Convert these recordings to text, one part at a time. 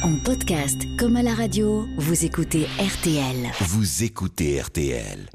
En podcast comme à la radio, vous écoutez RTL. Vous écoutez RTL.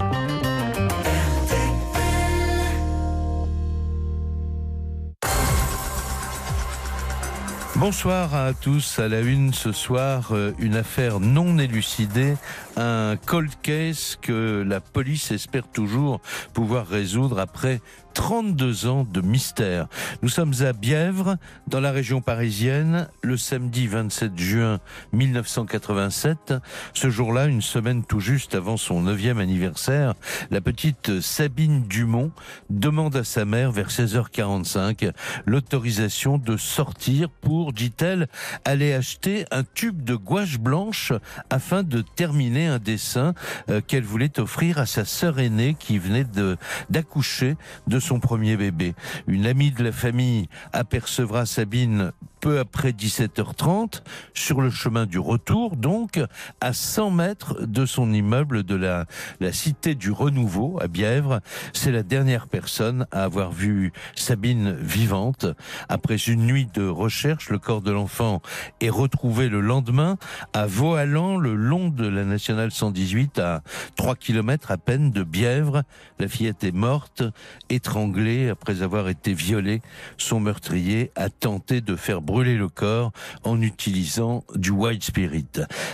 Bonsoir à tous. À la une ce soir, euh, une affaire non élucidée, un cold case que la police espère toujours pouvoir résoudre après 32 ans de mystère. Nous sommes à Bièvre, dans la région parisienne, le samedi 27 juin 1987. Ce jour-là, une semaine tout juste avant son neuvième anniversaire, la petite Sabine Dumont demande à sa mère vers 16h45 l'autorisation de sortir pour, dit-elle, aller acheter un tube de gouache blanche afin de terminer un dessin euh, qu'elle voulait offrir à sa sœur aînée qui venait de d'accoucher de son premier bébé. Une amie de la famille apercevra Sabine peu après 17h30 sur le chemin du retour, donc à 100 mètres de son immeuble de la, la cité du Renouveau à Bièvre. C'est la dernière personne à avoir vu Sabine vivante. Après une nuit de recherche, le corps de l'enfant est retrouvé le lendemain à Vauhalan, le long de la nationale 118, à 3 km à peine de Bièvre. La fillette est morte, étranglée après avoir été violée. Son meurtrier a tenté de faire brûler le corps en utilisant du white spirit.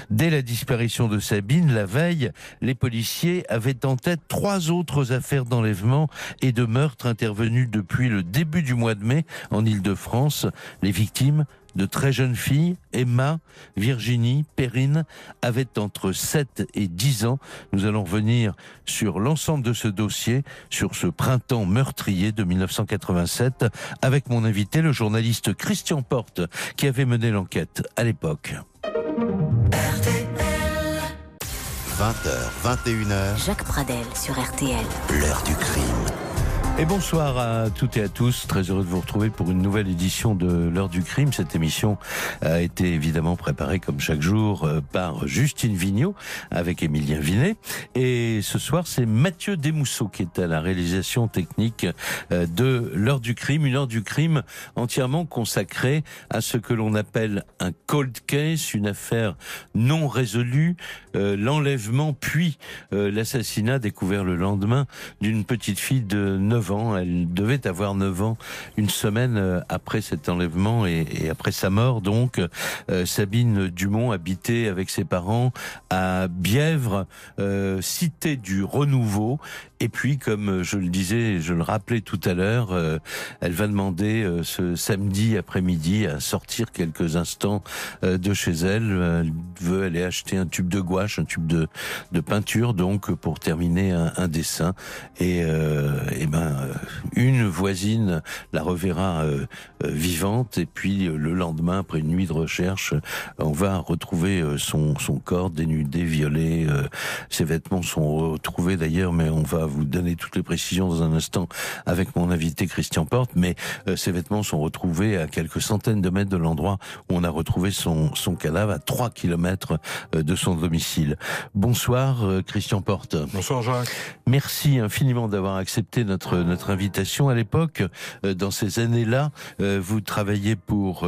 Dès la disparition de Sabine, la veille, les policiers avaient en tête trois autres affaires d'enlèvement et de meurtre intervenues depuis le début du mois de mai en Ile-de-France. Les victimes de très jeunes filles, Emma, Virginie, Perrine, avaient entre 7 et 10 ans. Nous allons revenir sur l'ensemble de ce dossier, sur ce printemps meurtrier de 1987, avec mon invité, le journaliste Christian Porte, qui avait mené l'enquête à l'époque. 20h, 21h, Jacques Pradel sur RTL. l'heure du crime. Et bonsoir à toutes et à tous. Très heureux de vous retrouver pour une nouvelle édition de l'heure du crime. Cette émission a été évidemment préparée comme chaque jour euh, par Justine Vignot avec Émilien Vinet. Et ce soir, c'est Mathieu Desmousseaux qui est à la réalisation technique euh, de l'heure du crime. Une heure du crime entièrement consacrée à ce que l'on appelle un cold case, une affaire non résolue, euh, l'enlèvement puis l'assassinat découvert le lendemain d'une petite fille de 9 Elle devait avoir 9 ans une semaine euh, après cet enlèvement et, et après sa mort. Donc, euh, Sabine Dumont habitait avec ses parents à Bièvre, euh, cité du Renouveau. Et puis, comme je le disais, je le rappelais tout à l'heure, euh, elle va demander euh, ce samedi après-midi à sortir quelques instants euh, de chez elle. Elle veut aller acheter un tube de gouache, un tube de, peinture, donc pour terminer un, dessin. Et, euh, et ben, euh, une voisine la reverra euh, euh, vivante. Et puis euh, le lendemain, après une nuit de recherche, euh, on va retrouver euh, son, corps dénudé, violé. euh, Ses vêtements sont retrouvés d'ailleurs, mais on va vous donner toutes les précisions dans un instant avec mon invité Christian Porte. Mais euh, ces vêtements sont retrouvés à quelques centaines de mètres de l'endroit où on a retrouvé son, son cadavre, à 3 kilomètres euh, de son domicile. Bonsoir euh, Christian Porte. Bonsoir Jacques. Merci infiniment d'avoir accepté notre notre invitation. À l'époque, euh, dans ces années-là, euh, vous travailliez pour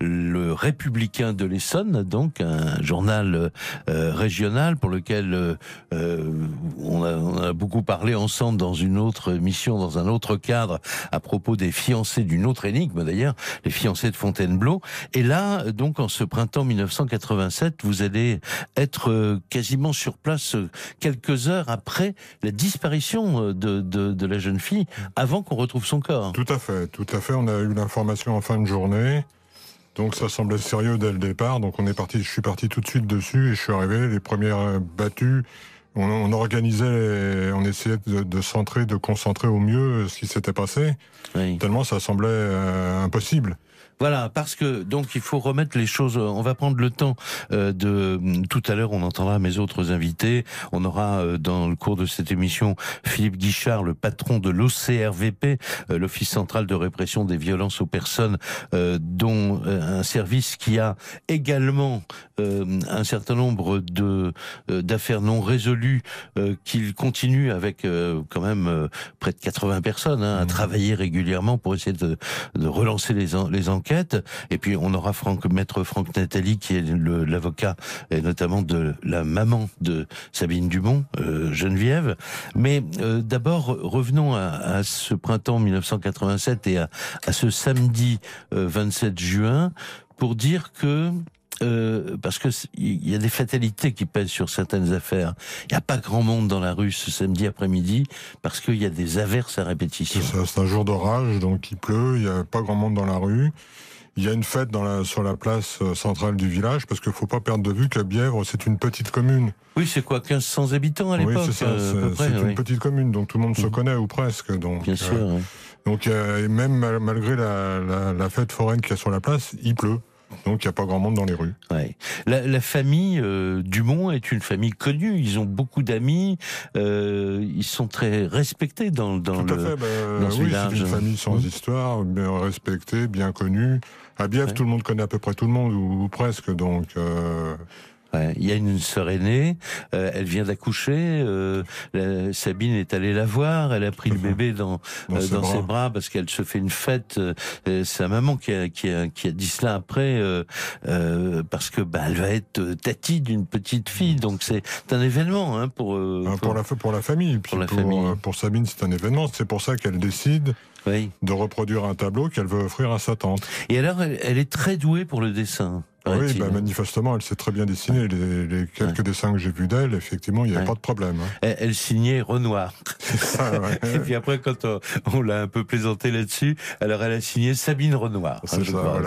le Républicain de l'Essonne, donc un journal régional pour lequel on, a, on a beaucoup parlé ensemble dans une autre mission, dans un autre cadre, à propos des fiancés d'une autre énigme d'ailleurs, les fiancés de Fontainebleau. Et là, donc en ce printemps 1987, vous allez être euh, quasiment sur place euh, quelques heures après la disparition euh, de, de, la jeune fille, avant qu'on retrouve son corps. Tout à fait, tout à fait. On a eu l'information en fin de journée. Donc ça semblait sérieux dès le départ. Donc on est parti, je suis parti tout de suite dessus et je suis arrivé. Les premières battues, on, on organisait, on essayait de, de centrer, de concentrer au mieux ce qui s'était passé. Oui. Tellement ça semblait euh, impossible. Voilà, parce que donc il faut remettre les choses. On va prendre le temps euh, de. Tout à l'heure, on entendra mes autres invités. On aura euh, dans le cours de cette émission Philippe Guichard, le patron de l'OCRVP, euh, l'Office central de répression des violences aux personnes, euh, dont euh, un service qui a également euh, un certain nombre de euh, d'affaires non résolues, euh, qu'il continue avec euh, quand même euh, près de 80 personnes hein, à Mhm. travailler régulièrement pour essayer de, de relancer les, les enquêtes. Et puis on aura maître Franck Nathalie qui est l'avocat et notamment de la maman de Sabine Dumont, euh, Geneviève. Mais euh, d'abord revenons à, ce printemps 1987 et à, ce samedi euh, 27 juin pour dire que euh, parce que il y a des fatalités qui pèsent sur certaines affaires. Il n'y a pas grand monde dans la rue ce samedi après-midi parce qu'il y a des averses à répétition. C'est un jour d'orage, donc il pleut, il n'y a pas grand monde dans la rue. Il y a une fête dans la, sur la place euh, centrale du village, parce qu'il faut pas perdre de vue que Bièvre, c'est une petite commune. Oui, c'est quoi, 1500 habitants à Oui, l'époque c'est euh, peu c'est c'est une oui. petite commune, donc tout le monde se Mhm. connaît, ou presque. Donc, Bien euh, sûr. oui. donc euh, et même mal- malgré la, la, la fête foraine qu'il y a sur la place, il pleut. Donc il n'y a pas grand monde dans les rues. Ouais. La, la famille euh, Dumont est une famille connue. Ils ont beaucoup d'amis. Euh, ils sont très respectés dans, dans Tout le. à fait. bah, dans ce oui, c'est une famille sans Mhm. histoire, bien respectée, bien connue. À Bièvre, Ouais. tout le monde connaît à peu près tout le monde, ou, ou presque. Donc, euh, Ouais. Il y a une sœur aînée. euh, elle vient d'accoucher. euh, la- Sabine est allée la voir. Elle a pris le Mhm. bébé dans dans euh, ses dans bras. ses bras parce qu'elle se fait une fête. euh, sa maman qui a, qui a, qui a dit cela après euh, euh, parce que bah, elle va être tati d'une petite fille. Donc c'est un événement hein, pour, euh, Hein, pour, la, pour la famille. Puis Pour la pour, famille. pour Sabine, c'est un événement. C'est pour ça qu'elle décide Oui. de reproduire un tableau qu'elle veut offrir à sa tante. Et alors elle, elle est très douée pour le dessin. Oui, bah, manifestement, elle sait très bien dessiner. Les, les quelques dessins que j'ai vus d'elle, effectivement, il n'y avait Ouais. pas de problème. hein. elle, elle signait Renoir. Ah, ouais. Et puis après, quand on, on l'a un peu plaisanté là-dessus, alors elle a signé Sabine Renoir. Hein, je ça, crois.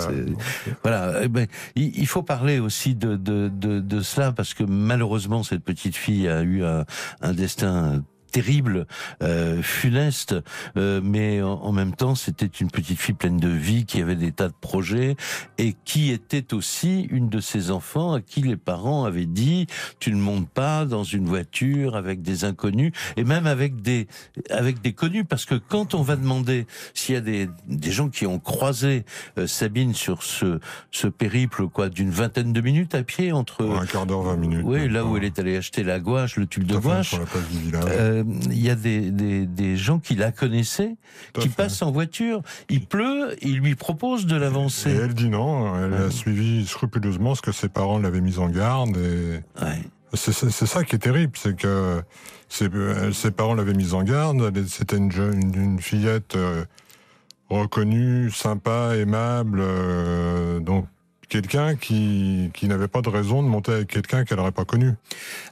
voilà. Eh ben, il, il faut parler aussi de, de, de, de cela parce que malheureusement cette petite fille a eu un, un destin terrible, euh, funeste, euh, mais en, en même temps c'était une petite fille pleine de vie qui avait des tas de projets et qui était aussi une de ces enfants à qui les parents avaient dit tu ne montes pas dans une voiture avec des inconnus et même avec des avec des connus parce que quand on va demander s'il y a des, des gens qui ont croisé euh, Sabine sur ce ce périple quoi d'une vingtaine de minutes à pied entre un quart d'heure, 20 minutes. oui là où elle est allée acheter la gouache le tube de gouache Sur la place du village. euh, il y a des, des, des gens qui la connaissaient, Tout qui passent en voiture. Il pleut, ils lui proposent de Et l'avancer. elle dit non, elle Ouais. a suivi scrupuleusement ce que ses parents l'avaient mise en garde. Et Ouais. c'est ça qui est terrible, c'est que ses, ses parents l'avaient mise en garde. C'était une, jeune- une, une fillette euh, reconnue, sympa, aimable, euh, donc quelqu'un qui, qui n'avait pas de raison de monter avec quelqu'un qu'elle n'aurait pas connu.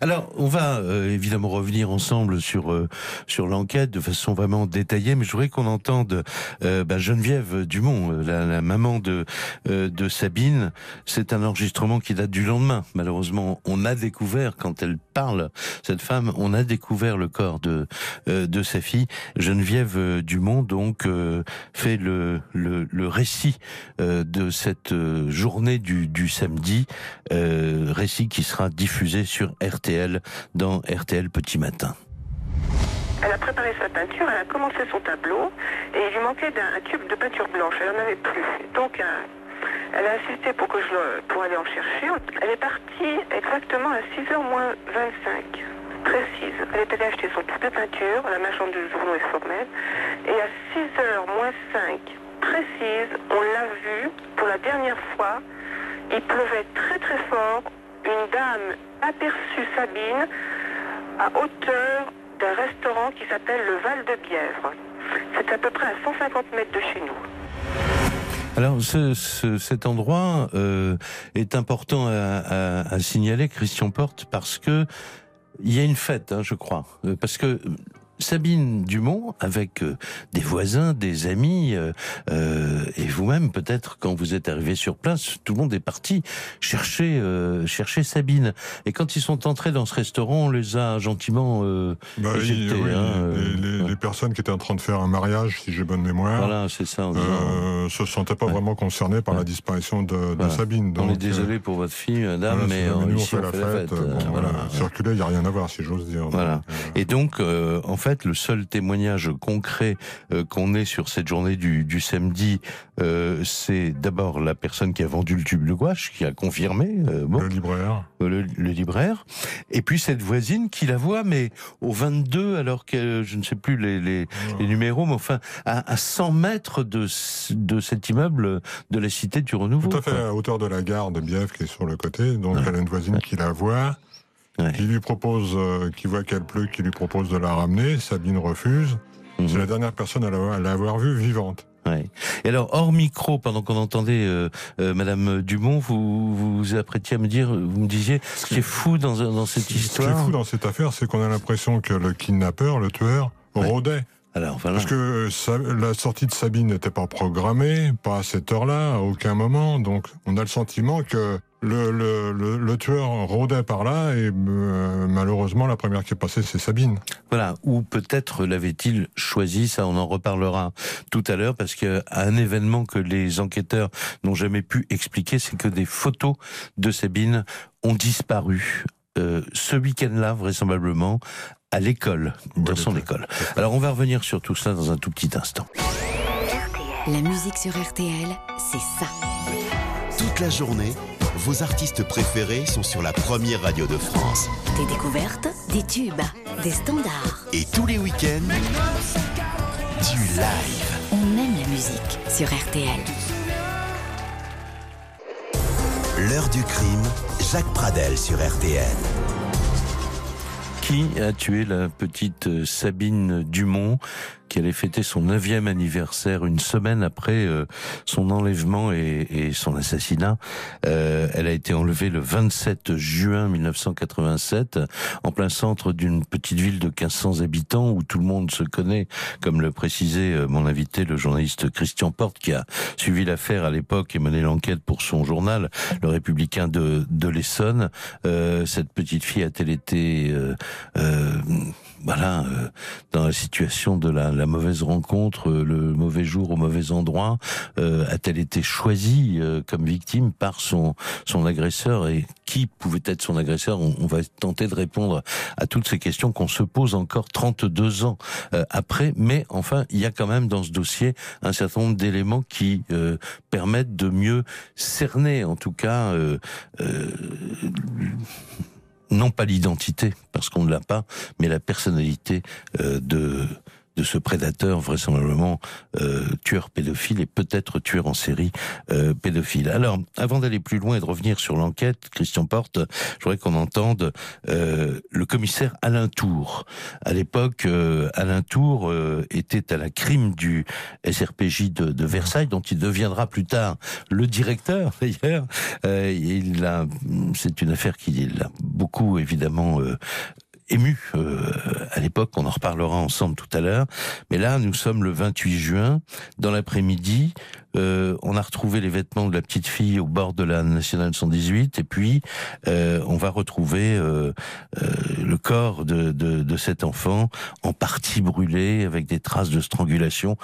Alors, on va euh, évidemment revenir ensemble sur euh, sur l'enquête de façon vraiment détaillée, mais je voudrais qu'on entende euh, bah, Geneviève Dumont, euh, la, la maman de euh, de Sabine. C'est un enregistrement qui date du lendemain. Malheureusement, on a découvert quand elle parle, cette femme, on a découvert le corps de euh, de sa fille. Geneviève Dumont donc fait le le, le récit de cette euh, du, du samedi, euh, récit qui sera diffusé sur RTL dans RTL Petit Matin. Elle a préparé sa peinture, elle a commencé son tableau et il lui manquait d'un un tube de peinture blanche. Elle n'en avait plus. Donc euh, elle a insisté pour que je pour aller en chercher. Elle est partie exactement à 6h moins 25. Précise. Elle est allée acheter son tube de peinture, la marchande de journaux est formelle. Et à 6h moins 5 précise, on l'a vu pour la dernière fois. Il pleuvait très très fort. Une dame aperçut Sabine à hauteur d'un restaurant qui s'appelle le Val de Bièvre. C'est à peu près à 150 mètres de chez nous. Alors, ce, ce- cet endroit euh, est important à signaler, Christian Porte, parce que il y a une fête, hein, je crois, Euh, parce que Sabine Dumont, avec euh, des voisins, des amis, euh, euh, et vous-même peut-être quand vous êtes arrivé sur place, tout le monde est parti chercher euh, chercher Sabine. Et quand ils sont entrés dans ce restaurant, on les a gentiment euh, Bah, Éjecté, il- oui, hein, euh, les, les- ouais. les personnes qui étaient en train de faire un mariage, si j'ai bonne mémoire, voilà, c'est ça. Disant, euh, se sentaient pas Ouais. vraiment concernés par Ouais. la disparition de, de Voilà. Sabine. on Donc, est désolé pour votre fille, madame, Voilà, mais euh, nous, ici on fait la fête. euh, euh, bon, voilà. Circuler, il n'y a rien à voir, si j'ose dire. Voilà. Euh, Et donc, euh, en fait, le seul témoignage concret euh, qu'on ait sur cette journée du, du samedi, euh, c'est d'abord la personne qui a vendu le tube de gouache, qui a confirmé, euh, bon, Le libraire. le, le libraire, et puis cette voisine qui la voit, mais au 22, alors que je ne sais plus les, les, les numéros, mais enfin à, à 100 mètres de, cet immeuble de la cité du Renouveau. Tout à fait quoi. à hauteur de la gare de Bièvre qui est sur le côté. Donc Ouais. elle a une voisine qui la voit, Ouais. qui lui propose, euh, qui voit qu'elle pleut, qui lui propose de la ramener. Sabine refuse. C'est Mhm. la dernière personne à l'avoir- vue vivante. Ouais. Et alors, hors micro, pendant qu'on entendait euh, euh, Madame Dumont, vous vous apprêtiez à me dire, vous me disiez, ce qui est fou dans, dans cette Ce qui est histoire. fou dans cette affaire, c'est qu'on a l'impression que le kidnappeur, le tueur, Ouais. rôdait. Alors, voilà. Parce que euh, la sortie de Sabine n'était pas programmée, pas à cette heure-là, à aucun moment. Donc on a le sentiment que le, le, le, le tueur rôdait par là et euh, malheureusement la première qui est passée c'est Sabine. Voilà. Ou peut-être l'avait-il choisi, ça on en reparlera tout à l'heure, parce que un événement que les enquêteurs n'ont jamais pu expliquer, c'est que des photos de Sabine ont disparu euh, ce week-end-là, vraisemblablement, à l'école, dans son école. Alors on va revenir sur tout ça dans un tout petit instant. La musique sur RTL, c'est ça. Toute la journée, vos artistes préférés sont sur la première radio de France. Des découvertes, des tubes, des standards. Et tous les week-ends, du live. On aime la musique sur RTL. L'heure du crime, Jacques Pradel sur RTL. Qui a tué la petite euh, Sabine Dumont? Qui allait fêter son neuvième anniversaire une semaine après euh, son enlèvement et, et son assassinat. Euh, elle a été enlevée le 27 juin 1987 en plein centre d'une petite ville de 1500 habitants où tout le monde se connaît, comme le précisait euh, mon invité, le journaliste Christian Porte, qui a suivi l'affaire à l'époque et mené l'enquête pour son journal, le Républicain de, de l'Essonne. Euh, cette petite fille a-t-elle été euh, euh, voilà, euh, dans la situation de la, la mauvaise rencontre, euh, le mauvais jour au mauvais endroit, euh, a-t-elle été choisie euh, comme victime par son son agresseur et qui pouvait être son agresseur? On, on va tenter de répondre à toutes ces questions qu'on se pose encore 32 ans euh, après, mais enfin, il y a quand même dans ce dossier un certain nombre d'éléments qui euh, permettent de mieux cerner, en tout cas. Non pas l'identité, parce qu'on ne l'a pas, mais la personnalité euh, de de ce prédateur vraisemblablement euh, tueur pédophile et peut-être tueur en série euh, pédophile. Alors, avant d'aller plus loin et de revenir sur l'enquête, Christian Porte, je voudrais qu'on entende euh, le commissaire Alain Tour. À l'époque, euh, Alain Tour était à la crime du SRPJ de, Versailles, dont il deviendra plus tard le directeur. D'ailleurs, il a, c'est une affaire qui l'a beaucoup évidemment ému euh, à l'époque, on en reparlera ensemble tout à l'heure. Mais là, nous sommes le 28 juin, dans l'après-midi, euh, on a retrouvé les vêtements de la petite fille au bord de la nationale 118, et puis euh, on va retrouver euh, euh, le corps de, de, de cet enfant en partie brûlé, avec des traces de strangulation.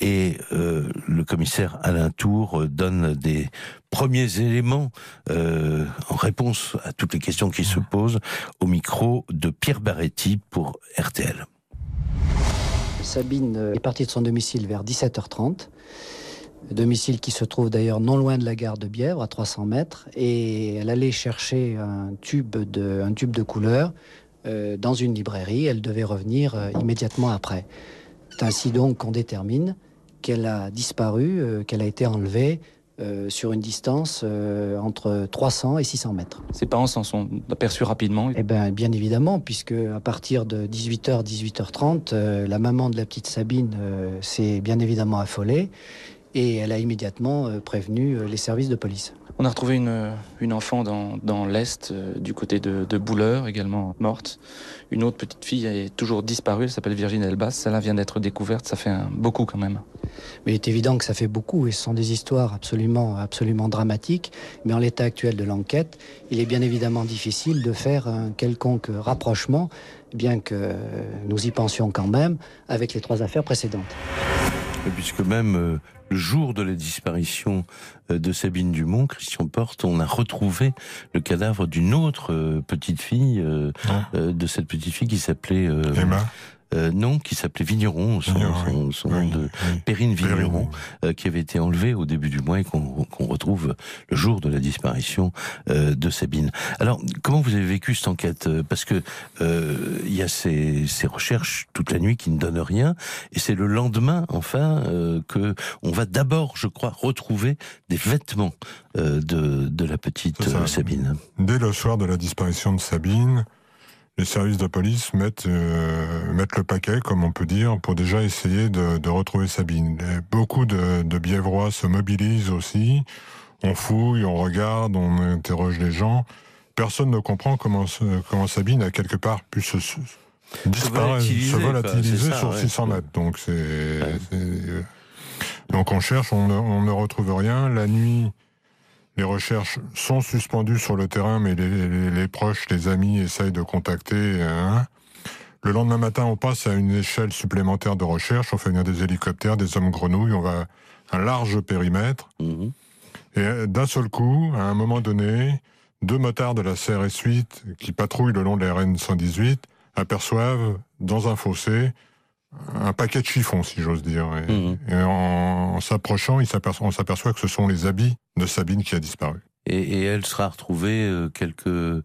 Et euh, le commissaire Alain Tour donne des premiers éléments euh, en réponse à toutes les questions qui se posent au micro de Pierre Barretti pour RTL. Sabine est partie de son domicile vers 17h30. Domicile qui se trouve d'ailleurs non loin de la gare de Bièvre, à 300 mètres. Et elle allait chercher un tube de, un tube de couleur euh, dans une librairie. Elle devait revenir euh, immédiatement après. C'est ainsi donc qu'on détermine qu'elle a disparu, euh, qu'elle a été enlevée euh, sur une distance euh, entre 300 et 600 mètres. Ses parents s'en sont aperçus rapidement. Eh bien, bien évidemment, puisque à partir de 18h, 18h30, euh, la maman de la petite Sabine s'est bien évidemment affolée et elle a immédiatement euh, prévenu euh, les services de police. On a retrouvé une, une enfant dans, dans l'Est, euh, du côté de, de Bouleur, également morte. Une autre petite fille est toujours disparue, elle s'appelle Virginie Elbas. Celle-là vient d'être découverte, ça fait un, beaucoup quand même. Mais il est évident que ça fait beaucoup et ce sont des histoires absolument, absolument dramatiques. Mais en l'état actuel de l'enquête, il est bien évidemment difficile de faire un quelconque rapprochement, bien que nous y pensions quand même, avec les trois affaires précédentes. Puisque même euh, le jour de la disparition euh, de Sabine Dumont, Christian Porte, on a retrouvé le cadavre d'une autre euh, petite fille, euh, euh, de cette petite fille qui s'appelait euh, Emma, euh, non, qui s'appelait Vigneron, son, nom de. Perrine Vigneron, euh, qui avait été enlevée au début du mois et qu'on qu'on retrouve le jour de la disparition euh, de Sabine. Alors, comment vous avez vécu cette enquête? Parce que euh, il y a ces, ces recherches toute la nuit qui ne donnent rien, et c'est le lendemain, enfin, euh, que on va d'abord, je crois, retrouver des vêtements euh, de, de la petite Sabine. Dès le soir de la disparition de Sabine, les services de police mettent, euh, mettent le paquet, comme on peut dire, pour déjà essayer de, de retrouver Sabine. Et beaucoup de, de Bièvrois se mobilisent aussi. On fouille, on regarde, on interroge les gens. Personne ne comprend comment, Sabine a quelque part pu se, se- disparaître, volatiliser, se volatiliser ça, sur ouais. 600 mètres. Donc c'est, euh, donc on cherche, on ne, on ne retrouve rien. La nuit, les recherches sont suspendues sur le terrain, mais les, les- les proches, les amis essayent de contacter. hein. Le lendemain matin, on passe à une échelle supplémentaire de recherche. On fait venir des hélicoptères, des hommes grenouilles. On va à un large périmètre. Mhm. Et d'un seul coup, à un moment donné, deux motards de la CRS 8 qui patrouillent le long de la RN 118 aperçoivent dans un fossé un paquet de chiffons, si j'ose dire. Et, Mhm. et en, s'approchant, on s'aperçoit que ce sont les habits de Sabine qui a disparu. Et, et elle sera retrouvée euh, quelques euh,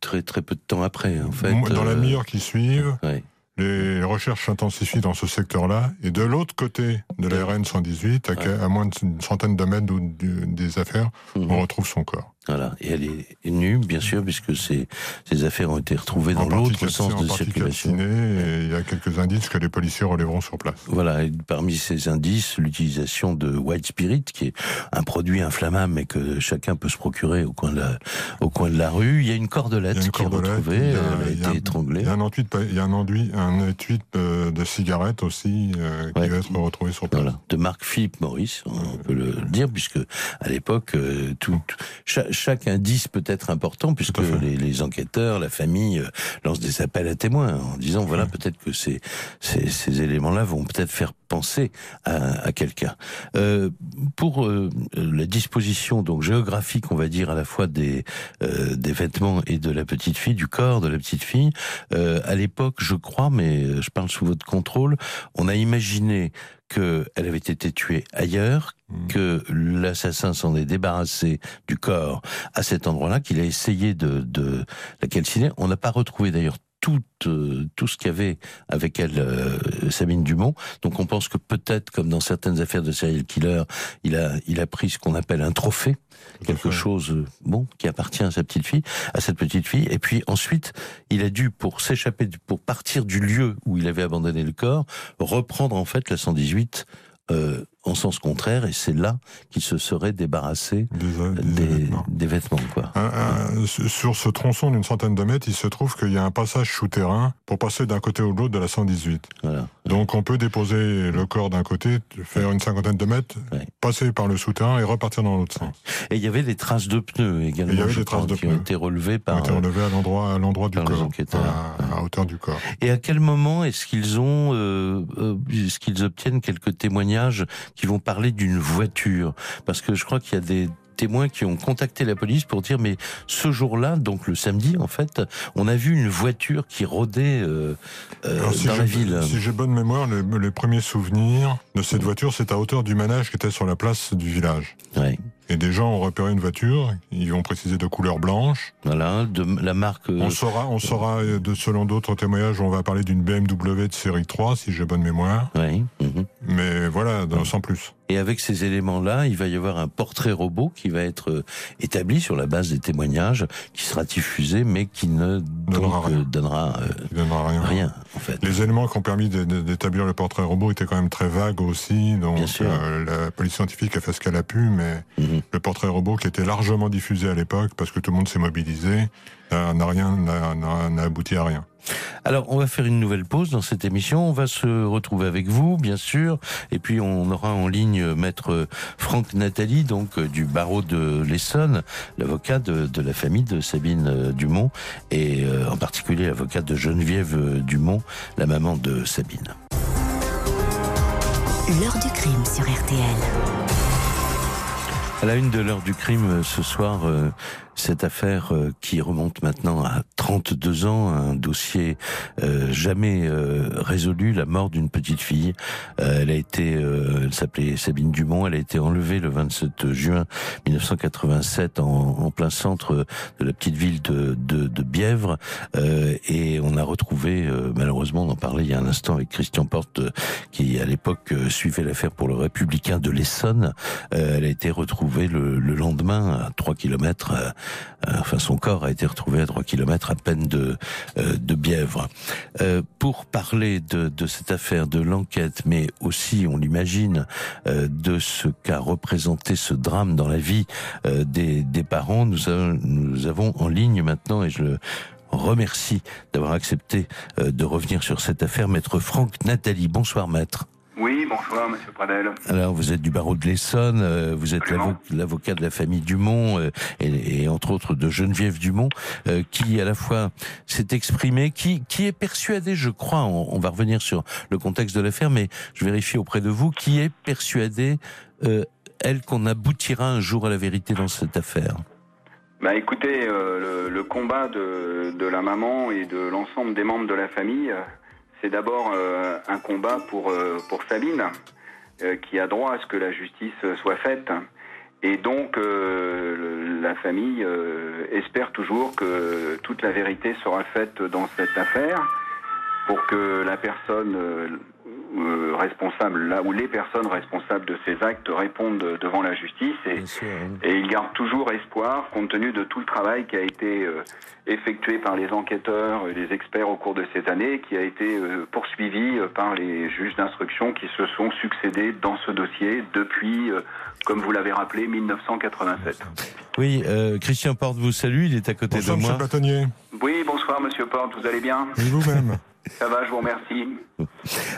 très très peu de temps après, en fait. Dans la euh, demi-heure qui suivent, ouais. les recherches s'intensifient dans ce secteur-là. Et de l'autre côté de la RN 118, à, Ouais. à moins d'une centaine de mètres des affaires, Mhm. on retrouve son corps. Voilà. Et elle est nue, bien sûr, puisque ces, ces affaires ont été retrouvées dans l'autre sens en de circulation. et il y a quelques indices que les policiers relèveront sur place. Voilà, et parmi ces indices, l'utilisation de White Spirit, qui est un produit inflammable, mais que chacun peut se procurer au coin de la, au coin de la rue. Il y a une cordelette Il y a une qui est retrouvée, a- elle a été étranglée. Il y a un enduit il y a un enduit, un étui de, de cigarette aussi euh, qui Ouais. va être retrouvé sur place. Voilà, de Marc Philippe Maurice, on peut le dire, puisque à l'époque, euh, tout, chaque, indice peut être important, puisque les, les enquêteurs, la famille euh, lancent des appels à témoins en disant voilà, peut-être que ces, ces, ces éléments-là vont peut-être faire penser à, à quelqu'un. Euh, pour euh, la disposition donc géographique, on va dire à la fois des euh, des vêtements et de la petite fille, du corps de la petite fille, à l'époque, je crois, mais je parle sous votre contrôle, on a imaginé qu'elle avait été tuée ailleurs, Mm. que l'assassin s'en est débarrassé du corps à cet endroit-là, qu'il a essayé de, de la calciner. On n'a pas retrouvé d'ailleurs tout, euh, tout ce qu'il y avait avec elle, euh, Sabine Dumont. Donc on pense que peut-être, comme dans certaines affaires de serial killer, il a, il a pris ce qu'on appelle un trophée, quelque chose euh, bon qui appartient à sa petite fille, à cette petite fille. Et puis ensuite, il a dû pour s'échapper, pour partir du lieu où il avait abandonné le corps, reprendre en fait la 118 euh, en sens contraire, et c'est là qu'il se serait débarrassé Des, des des, vêtements. des vêtements, quoi. Un- un- sur ce tronçon d'une centaine de mètres, il se trouve qu'il y a un passage souterrain pour passer d'un côté ou de l'autre de la 118. Voilà. Donc on peut déposer le corps d'un côté, faire une cinquantaine de mètres, Ouais. passer par le souterrain et repartir dans l'autre sens. Et il y avait des traces de pneus également, Il y avait des traces de qui ont pneus. été relevées Ils ont par. été à l'endroit, à l'endroit du par corps, à hauteur du corps. Et à quel moment est-ce qu'ils ont, euh, euh, est-ce qu'ils obtiennent quelques témoignages qui vont parler d'une voiture Parce que je crois qu'il y a des témoins qui ont contacté la police pour dire mais ce jour-là, donc le samedi en fait, on a vu une voiture qui rôdait euh, euh, Alors, si dans la ville. Si j'ai bonne mémoire, les, les premiers souvenirs de cette voiture, c'est à hauteur du manège qui était sur la place du village. Ouais. Et des gens ont repéré une voiture, ils ont précisé de couleur blanche. Voilà, de la marque. euh, On saura, on saura euh, de, selon d'autres témoignages, on va parler d'une BMW de série 3, si j'ai bonne mémoire. ouais, mhm. Mais voilà, dans- sans plus. Et avec ces éléments-là, il va y avoir un portrait robot qui va être euh, établi sur la base des témoignages, qui sera diffusé, mais qui ne Donnera donc, rien. donnera euh, Il donnera rien. rien, en fait. Les éléments qui ont permis d'établir le portrait robot étaient quand même très vagues aussi. Donc Bien sûr. euh, la police scientifique a fait ce qu'elle a pu, mais Le portrait robot qui était largement diffusé à l'époque parce que tout le monde s'est mobilisé n'a rien, n'a- abouti à rien. Alors, on va faire une nouvelle pause dans cette émission. On va se retrouver avec vous, bien sûr. Et puis, on aura en ligne euh, maître Franck Nathalie, donc euh, du barreau de l'Essonne, l'avocat de, de la famille de Sabine euh, Dumont, et euh, en particulier l'avocat de Geneviève euh, Dumont, la maman de Sabine. L'heure du crime sur RTL. À la une de l'heure du crime euh, ce soir, euh, cette affaire euh, qui remonte maintenant à 32 ans, un dossier euh, jamais euh, résolu, la mort d'une petite fille. elle a été, elle s'appelait Sabine Dumont, elle a été enlevée le 27 juin 1987 en, en plein centre de la petite ville de, de, de Bièvre, et on a retrouvé, malheureusement, on en parlait il y a un instant avec Christian Porte, qui à l'époque suivait l'affaire pour le Républicain de l'Essonne. elle a été retrouvée le, le lendemain à 3 kilomètres enfin son corps a été retrouvé à 3 km à peine de, euh, de Bièvre. Euh, pour parler de, de, cette affaire, de l'enquête, mais aussi, on l'imagine, de ce qu'a représenté ce drame dans la vie des, des parents, nous, avons, nous avons en ligne maintenant, et je le remercie d'avoir accepté de revenir sur cette affaire, maître Franck Nathalie. Bonsoir maître. Oui, bonsoir, Monsieur Pradel. Alors, vous êtes du barreau de l'Essonne, euh, vous êtes l'avocat de la famille Dumont euh, et, entre autres de Geneviève Dumont, euh, qui à la fois s'est exprimée, qui, qui est persuadée, je crois, on, va revenir sur le contexte de l'affaire, mais je vérifie auprès de vous, qui est persuadée, elle, qu'on aboutira un jour à la vérité dans cette affaire. Bah écoutez, le, le, combat de, de la maman et de l'ensemble des membres de la famille c'est d'abord euh, un combat pour, euh, pour Sabine, euh, qui a droit à ce que la justice soit faite. Et donc, la famille espère toujours que toute la vérité sera faite dans cette affaire pour que la personne euh, responsables, là où les personnes responsables de ces actes répondent devant la justice et, et ils gardent toujours espoir compte tenu de tout le travail qui a été euh, effectué par les enquêteurs et les experts au cours de ces années, qui a été euh, poursuivi par les juges d'instruction qui se sont succédés dans ce dossier depuis, comme vous l'avez rappelé, 1987. Oui, Christian Porte vous salue, il est à côté de moi. Bâtonnier. Oui, bonsoir Monsieur Porte, vous allez bien? Et vous-même? Ça va, je vous remercie.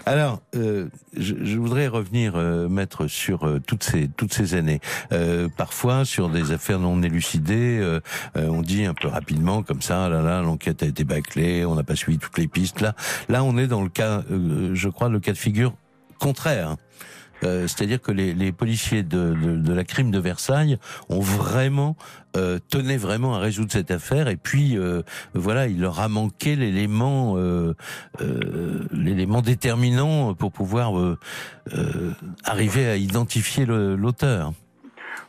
Alors, euh, je, je, voudrais revenir, euh, maître, sur euh, toutes ces toutes ces années. Euh, parfois, sur des affaires non élucidées, euh, on dit un peu rapidement, comme ça, là, là, l'enquête a été bâclée, on n'a pas suivi toutes les pistes. Là, là, on est dans le cas, je crois, le cas de figure contraire. Euh, c'est-à-dire que les, policiers de, la crime de Versailles ont vraiment euh, tenaient vraiment à résoudre cette affaire et puis euh, voilà il leur a manqué l'élément euh l'élément déterminant pour pouvoir arriver à identifier l'auteur.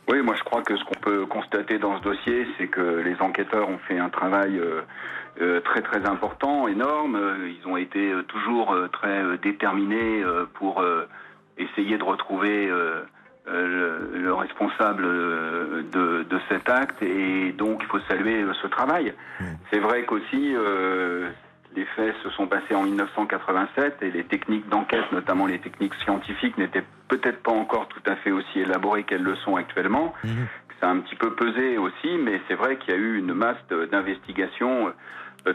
Oui, moi je crois que ce qu'on peut constater dans ce dossier, c'est que les enquêteurs ont fait un travail très très important, énorme. Ils ont été toujours très déterminés pour essayer de retrouver euh, euh, le, responsable euh, de, de, cet acte et donc il faut saluer ce travail. Mmh. C'est vrai qu'aussi les faits se sont passés en 1987 et les techniques d'enquête, notamment les techniques scientifiques, n'étaient peut-être pas encore tout à fait aussi élaborées qu'elles le sont actuellement. Mmh. Ça a un petit peu pesé aussi, mais c'est vrai qu'il y a eu une masse d'investigations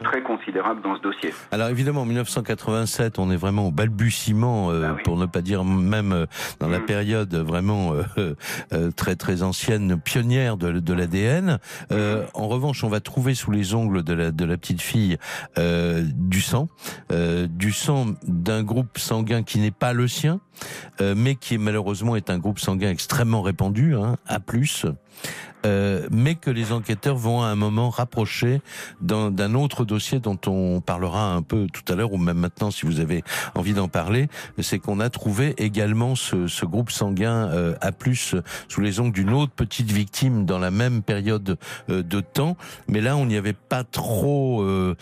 très considérable dans ce dossier. Alors évidemment, en 1987, on est vraiment au balbutiement, euh, bah pour ne pas dire même euh, dans la mm. période vraiment très très ancienne, pionnière de, de l'ADN. Mm. En revanche, on va trouver sous les ongles de la, de la petite fille du sang, du sang d'un groupe sanguin qui n'est pas le sien, mais qui malheureusement est un groupe sanguin extrêmement répandu, hein, A+. Euh, mais que les enquêteurs vont à un moment rapprocher d'un autre dossier dont on parlera un peu tout à l'heure ou même maintenant si vous avez envie d'en parler, c'est qu'on a trouvé également ce, ce groupe sanguin euh, A+ sous les ongles d'une autre petite victime dans la même période euh, de temps, mais là on n'y avait pas trop euh,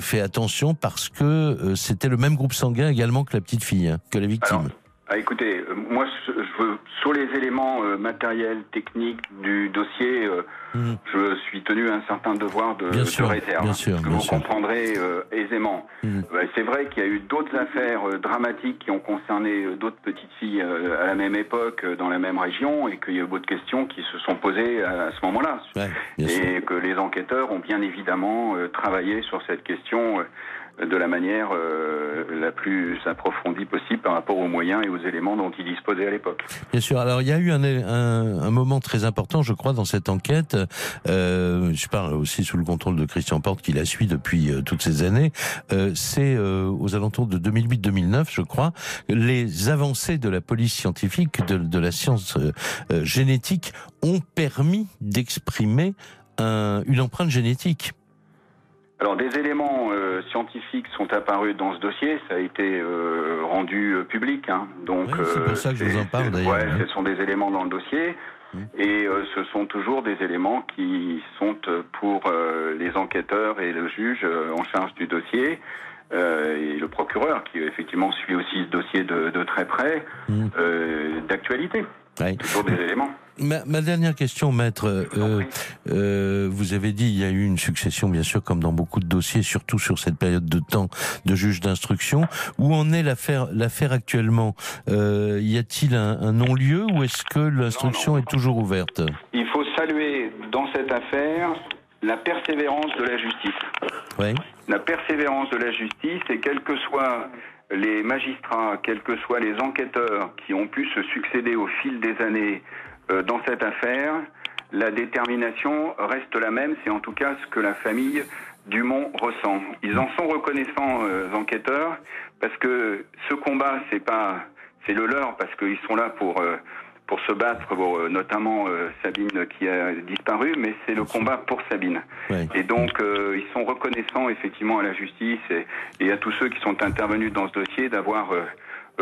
fait attention parce que c'était le même groupe sanguin également que la petite fille, hein, que la victime. Ah, écoutez, euh, moi, je veux, sur les éléments euh, matériels, techniques du dossier, euh, mhm. je suis tenu à un certain devoir de, de réserve, bien sûr, que vous comprendrez aisément. Mhm. C'est vrai qu'il y a eu d'autres affaires dramatiques qui ont concerné d'autres petites filles à la même époque, dans la même région, et qu'il y a eu beaucoup de questions qui se sont posées à, ce moment-là. et que les enquêteurs ont bien évidemment travaillé sur cette question de la manière euh, la plus approfondie possible par rapport aux moyens et aux éléments dont ils disposaient à l'époque. Bien sûr. Alors il y a eu un, un, un, moment très important, je crois, dans cette enquête. Euh, je parle aussi sous le contrôle de Christian Porte qui la suit depuis euh, toutes ces années. Euh, C'est euh, aux alentours de 2008-2009, je crois, les avancées de la police scientifique, de, de la science génétique, ont permis d'exprimer une empreinte génétique. Alors des éléments euh, scientifiques sont apparus dans ce dossier, ça a été euh, rendu euh, public, hein. donc c'est pour ça que je vous en parle d'ailleurs. Ouais, hein. ce sont des éléments dans le dossier, mmh. et ce sont toujours des éléments qui sont pour les enquêteurs et le juge en charge du dossier. et le procureur qui effectivement suit aussi ce dossier de, de très près, mmh. d'actualité. Toujours des éléments. Ma, dernière question, maître. Euh, euh, vous avez dit il y a eu une succession, bien sûr, comme dans beaucoup de dossiers, surtout sur cette période de temps de juge d'instruction. Où en est l'affaire l'affaire actuellement? Euh, Y a-t-il un, un non-lieu ou est-ce que l'instruction est toujours ouverte? Il faut saluer dans cette affaire la persévérance de la justice. Oui. La persévérance de la justice et quels que soient les magistrats, quels que soient les enquêteurs qui ont pu se succéder au fil des années euh, dans cette affaire, la détermination reste la même, c'est en tout cas ce que la famille Dumont ressent. Ils en sont reconnaissants, euh, enquêteurs, parce que ce combat, c'est pas, c'est le leur, parce qu'ils sont là pour euh, pour se battre, pour, notamment Sabine qui a disparu, mais c'est le combat pour Sabine. Et donc, ils sont reconnaissants effectivement à la justice et, et, à tous ceux qui sont intervenus dans ce dossier d'avoir euh,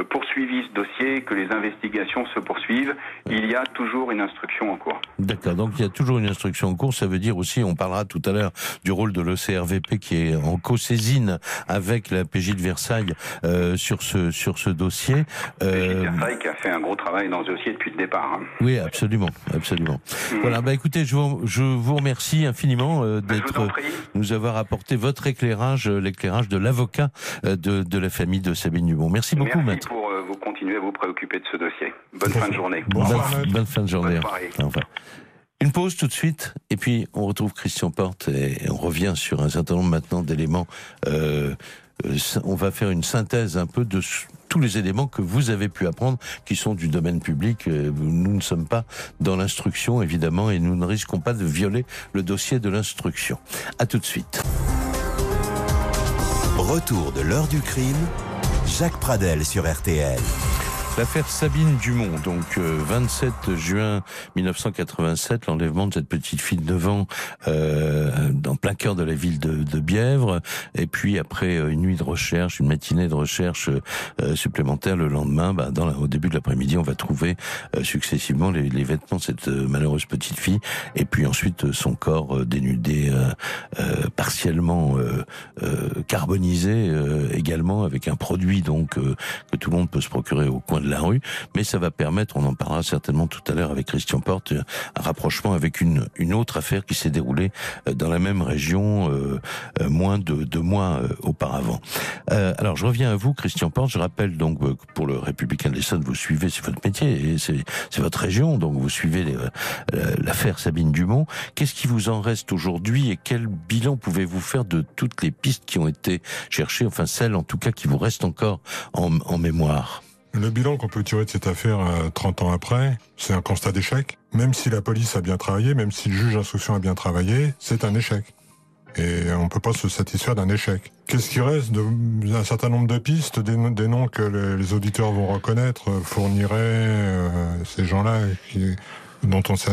poursuivi ce dossier, que les investigations se poursuivent, il y a toujours une instruction en cours. D'accord, donc il y a toujours une instruction en cours. Ça veut dire aussi, on parlera tout à l'heure du rôle de l'OCRVP qui est en co-saisine avec la PJ de Versailles euh, sur ce sur ce dossier. Euh... PJ de Versailles qui a fait un gros travail dans ce dossier depuis le départ. Hein. Oui, absolument, absolument. Mmh. Voilà, bah écoutez, je vous, je vous remercie infiniment euh, bah, d'être nous avoir apporté votre éclairage, euh, l'éclairage de l'avocat euh, de, de la famille de Sabine Dubon. Merci beaucoup, Merci. Pour euh, vous continuer à vous préoccuper de ce dossier. Bonne fin de journée. Bonne, bonne fin de journée. Une pause tout de suite, et puis on retrouve Christian Porte et on revient sur un certain nombre maintenant d'éléments. Euh, on va faire une synthèse un peu de tous les éléments que vous avez pu apprendre, qui sont du domaine public. Nous ne sommes pas dans l'instruction, évidemment, et nous ne risquons pas de violer le dossier de l'instruction. À tout de suite. Retour de l'heure du crime Jacques Pradel sur RTL. L'affaire Sabine Dumont, donc 27 euh, juin 1987, l'enlèvement de cette petite fille de 9 ans euh, dans plein cœur de la ville de, de, Bièvre, et puis après euh, une nuit de recherche, une matinée de recherche euh, supplémentaire le lendemain, bah, dans au début de l'après-midi, on va trouver euh, successivement les, les, vêtements de cette malheureuse petite fille, et puis ensuite son corps dénudé, partiellement carbonisé également avec un produit donc que tout le monde peut se procurer au coin de la rue, mais ça va permettre, on en parlera certainement tout à l'heure avec Christian Porte, un rapprochement avec une, une autre affaire qui s'est déroulée euh, dans la même région euh, euh, moins de deux mois auparavant. Alors je reviens à vous, Christian Porte. Je rappelle donc pour le Républicain de l'Essonne, vous suivez, c'est votre métier, c'est votre région, donc vous suivez l'affaire Sabine Dumont. Qu'est-ce qui vous en reste aujourd'hui et quel bilan pouvez-vous faire de toutes les pistes qui ont été cherchées, enfin celles en tout cas qui vous restent encore en, en mémoire? Le bilan qu'on peut tirer de cette affaire 30 euh, ans après, c'est un constat d'échec. Même si la police a bien travaillé, même si le juge d'instruction a bien travaillé, c'est un échec. Et on ne peut pas se satisfaire d'un échec. Qu'est-ce qui reste de, Un certain nombre de pistes, des, noms que les, auditeurs vont reconnaître, euh, fourniraient euh, ces gens-là dont on s'est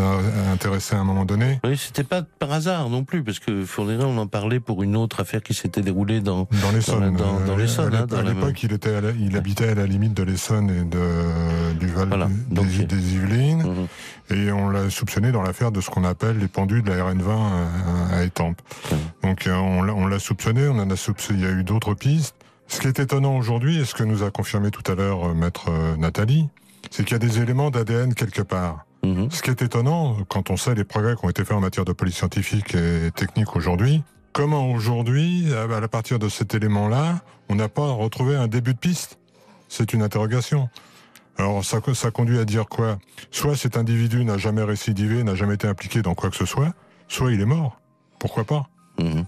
intéressé à un moment donné. Oui, c'était pas par hasard non plus, parce que Fourniret, on en parlait pour une autre affaire qui s'était déroulée dans dans l'Essonne. Dans, dans, l'Essonne. À hein, l'époque, il était, il habitait à la limite de l'Essonne et de du Val voilà. des, Donc, des, Yvelines, mmh. et on l'a soupçonné dans l'affaire de ce qu'on appelle les pendus de la RN20 à, à Étampes. Mmh. Donc euh, on l'a soupçonné, on en a soupçonné. Il y a eu d'autres pistes. Ce qui est étonnant aujourd'hui, et ce que nous a confirmé tout à l'heure euh, maître euh, Nathalie, c'est qu'il y a des éléments d'ADN quelque part. Mhm. Ce qui est étonnant, quand on sait les progrès qui ont été faits en matière de police scientifique et technique aujourd'hui, comment aujourd'hui, à partir de cet élément-là, on n'a pas retrouvé un début de piste? C'est une interrogation. Alors ça, ça conduit à dire quoi? Soit cet individu n'a jamais récidivé, n'a jamais été impliqué dans quoi que ce soit, soit il est mort. Pourquoi pas? Mhm.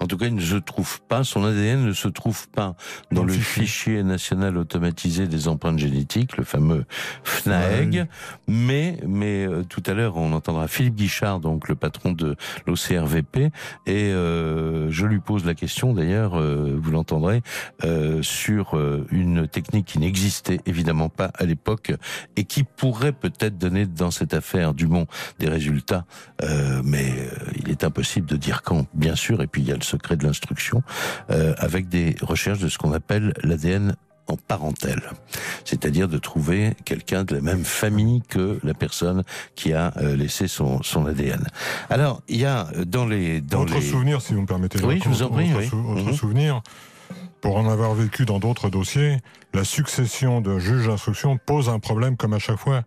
En tout cas, il ne se trouve pas, son ADN ne se trouve pas dans, le fichier. national automatisé des empreintes génétiques, le fameux FNAEG. Mais, mais euh, tout à l'heure, on entendra Philippe Guichard, donc le patron de l'OCRVP, et euh, je lui pose la question, d'ailleurs, euh, vous l'entendrez, sur une technique qui n'existait évidemment pas à l'époque et qui pourrait peut-être donner dans cette affaire du Dumont des résultats, mais il est impossible de dire quand, bien sûr, et puis il y a le secret de l'instruction, avec des recherches de ce qu'on appelle l'ADN en parentèle, c'est-à-dire de trouver quelqu'un de la même famille que la personne qui a euh, laissé son, son ADN. Alors, il y a euh, dans les... Dans autre souvenir, si vous me permettez. Oui, je vous en prie. Autre, mhm. souvenir, pour en avoir vécu dans d'autres dossiers, la succession de juges d'instruction pose un problème comme à chaque fois.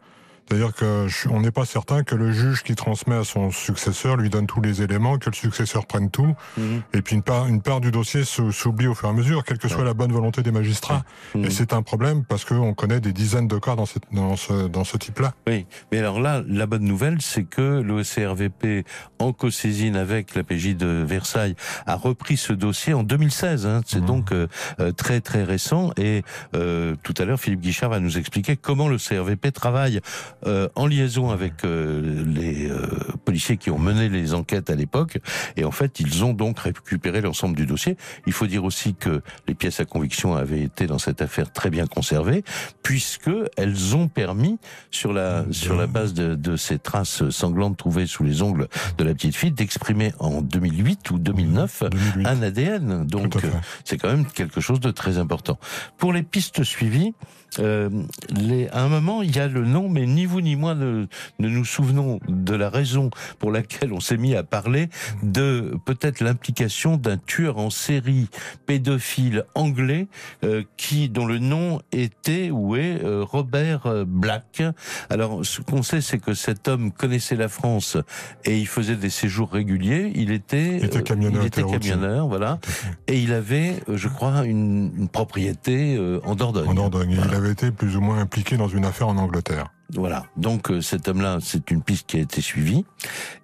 C'est-à-dire qu'on n'est pas certain que le juge qui transmet à son successeur lui donne tous les éléments, que le successeur prenne tout, mhm. et puis une part, une part du dossier s'oublie au fur et à mesure, quelle que soit la bonne volonté des magistrats. Mhm. Et c'est un problème parce qu'on connaît des dizaines de cas dans, cette, dans ce, dans ce type-là. Oui, mais alors là, la bonne nouvelle, c'est que l'OCRVP, en co-saisine avec la PJ de Versailles, a repris ce dossier en 2016. Hein. C'est mhm. donc euh, euh, très très récent. Et euh, tout à l'heure, Philippe Guichard va nous expliquer comment le CRVP travaille euh, en liaison avec euh, les euh, policiers qui ont mené les enquêtes à l'époque. Et en fait, ils ont donc récupéré l'ensemble du dossier. Il faut dire aussi que les pièces à conviction avaient été dans cette affaire très bien conservées, puisque elles ont permis, sur la sur la base de, de ces traces sanglantes trouvées sous les ongles de la petite fille, d'exprimer en 2008 ou 2009 un ADN. Donc c'est quand même quelque chose de très important. Pour les pistes suivies, euh, les, à un moment, il y a le nom, mais ni vous ni moi ne, ne nous souvenons de la raison pour laquelle on s'est mis à parler de peut-être l'implication d'un tueur en série pédophile anglais euh, qui dont le nom était ou est euh, Robert euh, Black. Alors, ce qu'on sait, c'est que cet homme connaissait la France et il faisait des séjours réguliers. Il était, il était camionneur, il était camionneur voilà, et il avait, je crois, une, une propriété en Dordogne. En Dordogne avait été plus ou moins impliqué dans une affaire en Angleterre. Voilà. Donc euh, cet homme-là, c'est une piste qui a été suivie.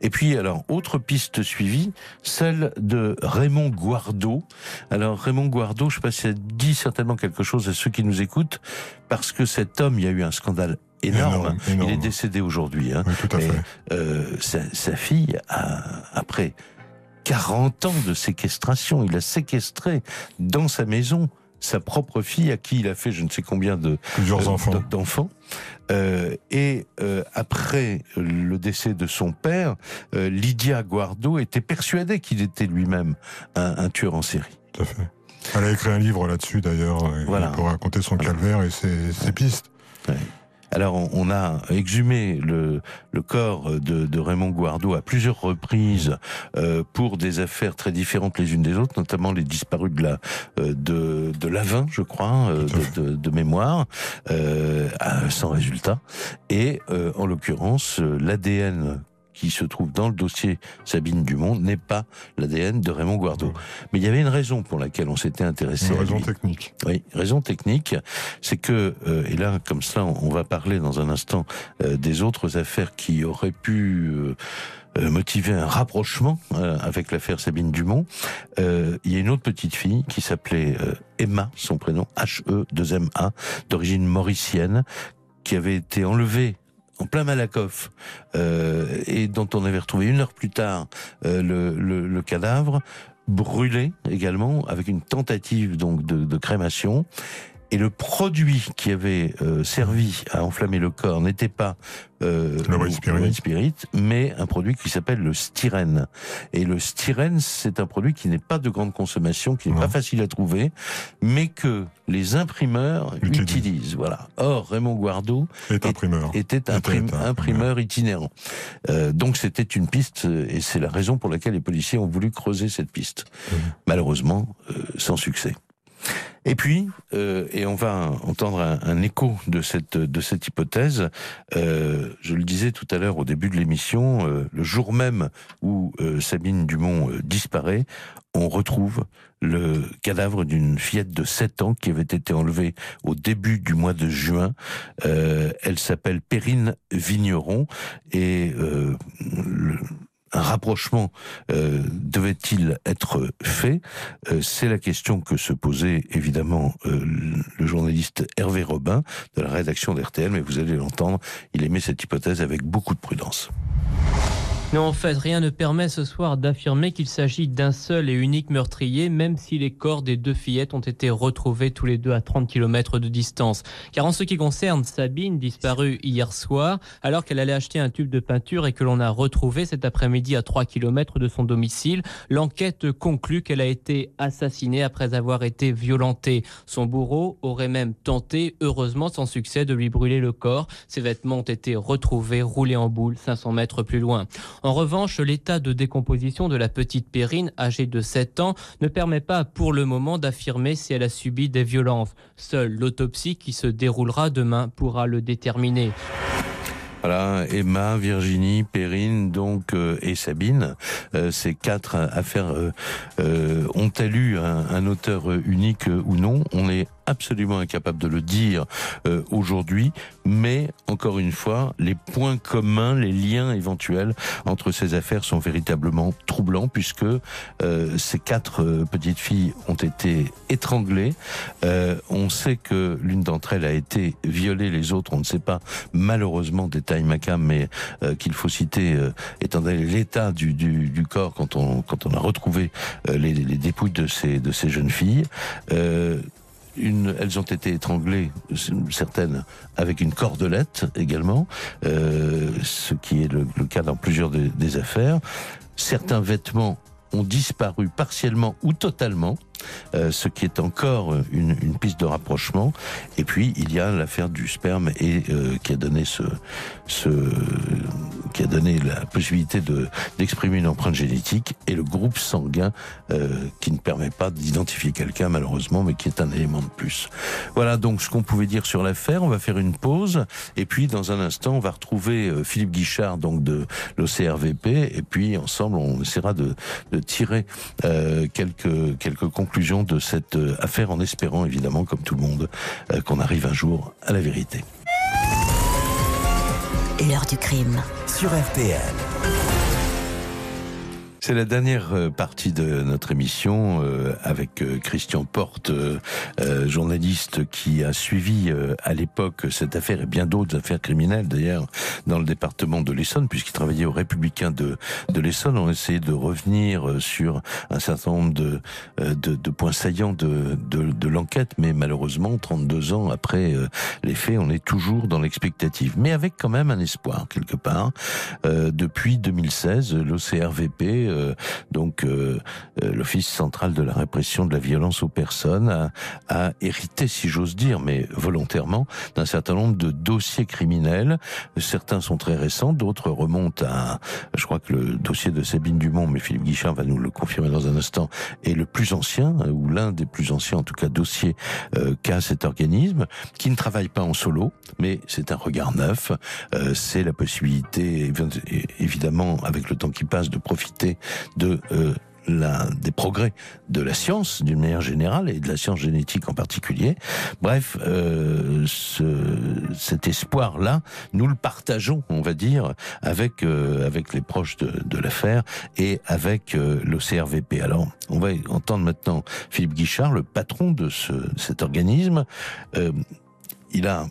Et puis alors autre piste suivie, celle de Raymond Guardo. Alors Raymond Guardo, je sais pas si ça dit certainement quelque chose à ceux qui nous écoutent, parce que cet homme, il y a eu un scandale énorme. Il est décédé aujourd'hui. Hein. Oui, tout à fait. Euh, sa, sa, fille, a, après 40 ans de séquestration, il a séquestré dans sa maison sa propre fille à qui il a fait je ne sais combien de plusieurs euh, enfants. d'enfants. Euh, et euh, après le décès de son père, Lydia Guardo était persuadée qu'il était lui-même un, un, tueur en série. Tout à fait. Elle a écrit un livre là-dessus d'ailleurs, voilà. pour raconter son calvaire et ses, ses pistes. Ouais. Alors on, a exhumé le, le corps de, de, Raymond Guardo à plusieurs reprises euh, pour des affaires très différentes les unes des autres, notamment les disparus de la euh, de, de l'Avin, je crois, euh, de, de, de, mémoire, euh, sans résultat. Et euh, en l'occurrence, l'ADN qui se trouve dans le dossier Sabine Dumont n'est pas l'ADN de Raymond Guardo. Mais il y avait une raison pour laquelle on s'était intéressé. Une raison technique. Oui, raison technique, c'est que euh, et là comme ça on va parler dans un instant euh, des autres affaires qui auraient pu euh, euh motiver un rapprochement euh, avec l'affaire Sabine Dumont. Euh, il y a une autre petite fille qui s'appelait Emma, son prénom H-E-2-M-A, d'origine mauricienne, qui avait été enlevée en plein Malakoff, euh, et dont on avait retrouvé une heure plus tard euh, le, le, cadavre, brûlé également, avec une tentative donc de, de crémation. Et le produit qui avait euh, servi à enflammer le corps n'était pas euh, le white spirit. spirit. mais un produit qui s'appelle le styrène. Et le styrène, c'est un produit qui n'est pas de grande consommation, qui n'est pas facile à trouver, mais que les imprimeurs Utilise. utilisent. Voilà. Or, Raymond est imprimeur. était un imprimeur, imprimeur itinérant. Euh, donc c'était une piste, et c'est la raison pour laquelle les policiers ont voulu creuser cette piste. Mmh. Malheureusement, euh, sans succès. Et puis, euh, et on va entendre un, un, écho de cette de cette hypothèse. Euh, je le disais tout à l'heure au début de l'émission, euh, le jour même où euh, Sabine Dumont euh, disparaît, on retrouve le cadavre d'une fillette de 7 ans qui avait été enlevée au début du mois de juin. Euh, elle s'appelle Perrine Vigneron et le, un rapprochement euh, devait-il être fait? Euh, C'est la question que se posait évidemment euh, le journaliste Hervé Robin de la rédaction d'RTL, mais vous allez l'entendre, il émet cette hypothèse avec beaucoup de prudence. Non, en fait, rien ne permet ce soir d'affirmer qu'il s'agit d'un seul et unique meurtrier, même si les corps des deux fillettes ont été retrouvés tous les deux à 30 km de distance. Car en ce qui concerne Sabine, disparue hier soir, alors qu'elle allait acheter un tube de peinture et que l'on a retrouvé cet après-midi à 3 km de son domicile, l'enquête conclut qu'elle a été assassinée après avoir été violentée. Son bourreau aurait même tenté, heureusement sans succès, de lui brûler le corps. Ses vêtements ont été retrouvés roulés en boule 500 mètres plus loin. En revanche, l'état de décomposition de la petite Perrine, âgée de 7 ans, ne permet pas pour le moment d'affirmer si elle a subi des violences. Seule l'autopsie qui se déroulera demain pourra le déterminer. Voilà, Emma, Virginie, Perrine, donc euh, et Sabine, euh, ces quatre affaires euh, ont-elles eu un, un, auteur unique ou non? On est absolument incapable de le dire euh, aujourd'hui, mais encore une fois, les points communs, les liens éventuels entre ces affaires sont véritablement troublants puisque euh, ces quatre euh, petites filles ont été étranglées. Euh, on sait que l'une d'entre elles a été violée, les autres on ne sait pas malheureusement détail macam, mais euh, qu'il faut citer étant donné l'état du, du, du, corps quand on quand on a retrouvé les, les dépouilles de ces de ces jeunes filles. Une, elles ont été étranglées, certaines avec une cordelette également, euh, ce qui est le, cas dans plusieurs de, des affaires. Certains vêtements ont disparu partiellement ou totalement. Euh, ce qui est encore une, une, piste de rapprochement. Et puis il y a l'affaire du sperme et euh, qui a donné ce, ce, qui a donné la possibilité de d'exprimer une empreinte génétique et le groupe sanguin euh, qui ne permet pas d'identifier quelqu'un malheureusement, mais qui est un élément de plus. Voilà donc ce qu'on pouvait dire sur l'affaire. On va faire une pause et puis dans un instant on va retrouver euh, Philippe Guichard donc de l'OCRVP et puis ensemble on essaiera de, de tirer euh, quelques quelques conclusions de cette euh, affaire en espérant évidemment, comme tout le monde, euh, qu'on arrive un jour à la vérité. L'heure du crime. Sur RTL. C'est la dernière euh, partie de notre émission euh, avec euh, Christian Porte, journaliste qui a suivi à l'époque cette affaire et bien d'autres affaires criminelles d'ailleurs dans le département de l'Essonne puisqu'il travaillait au Républicain de, l'Essonne. On essayé de revenir sur un certain nombre de, points saillants de l'enquête, mais malheureusement 32 ans après les faits, on est toujours dans l'expectative, mais avec quand même un espoir quelque part. depuis 2016, l'OCRVP euh, donc euh, l'Office central de la répression de la violence aux personnes a, a hérité, si j'ose dire, mais volontairement, d'un certain nombre de dossiers criminels. Certains sont très récents, d'autres remontent à, je crois que le dossier de Sabine Dumont, mais Philippe Guichard va nous le confirmer dans un instant, est le plus ancien, ou l'un des plus anciens, en tout cas, dossiers euh, qu'a cet organisme, qui ne travaille pas en solo, mais c'est un regard neuf. Euh, c'est la possibilité, évidemment, avec le temps qui passe, de profiter de euh, des progrès de la science d'une manière générale et de la science génétique en particulier. Bref, euh, ce, cet espoir-là, nous le partageons, on va dire, avec euh, avec les proches de, l'affaire et avec euh, l'OCRVP. Alors, on va entendre maintenant Philippe Guichard, le patron de ce, cet organisme. Il a,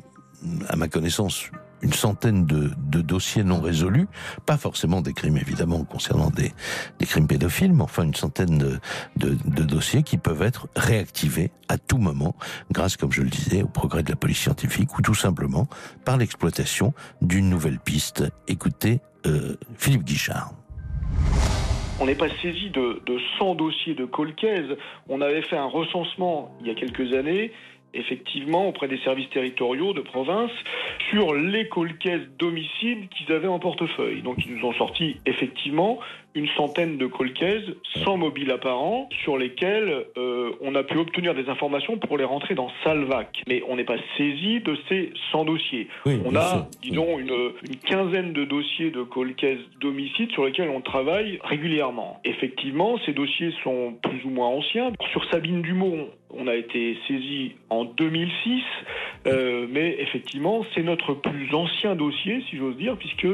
à ma connaissance, une centaine de, dossiers non résolus, pas forcément des crimes évidemment concernant des, des crimes pédophiles, mais enfin une centaine de, dossiers qui peuvent être réactivés à tout moment grâce, comme je le disais, au progrès de la police scientifique ou tout simplement par l'exploitation d'une nouvelle piste. Écoutez euh, Philippe Guichard. On n'est pas saisi de, de 100 dossiers de Colcaise. On avait fait un recensement il y a quelques années effectivement auprès des services territoriaux de province sur les colcaisses domiciles qu'ils avaient en portefeuille. Donc ils nous ont sorti effectivement une centaine de colcaisses sans mobile apparent sur lesquelles euh, on a pu obtenir des informations pour les rentrer dans Salvac. Mais on n'est pas saisi de ces 100 dossiers. Oui, on a, disons, une, une, quinzaine de dossiers de colcaisses domiciles sur lesquels on travaille régulièrement. Effectivement, ces dossiers sont plus ou moins anciens. Sur Sabine Dumont, on a été saisi en 2006, euh, mais effectivement, c'est notre plus ancien dossier, si j'ose dire, puisque